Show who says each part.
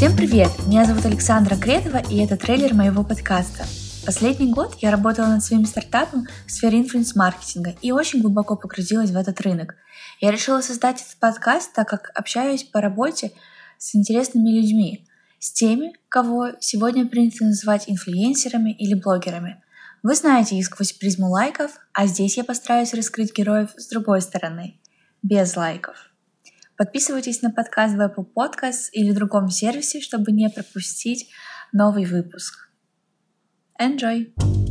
Speaker 1: Всем привет! Меня зовут Александра Кретова, и это трейлер моего подкаста. Последний год я работала над своим стартапом в сфере инфлюенс-маркетинга и очень глубоко погрузилась в этот рынок. Я решила создать этот подкаст, так как общаюсь по работе с интересными людьми, с теми, кого сегодня принято называть инфлюенсерами или блогерами. Вы знаете их сквозь призму лайков, а здесь я постараюсь раскрыть героев с другой стороны, без лайков. Подписывайтесь на подкаст в Apple Podcasts или другом сервисе, чтобы не пропустить новый выпуск. Enjoy!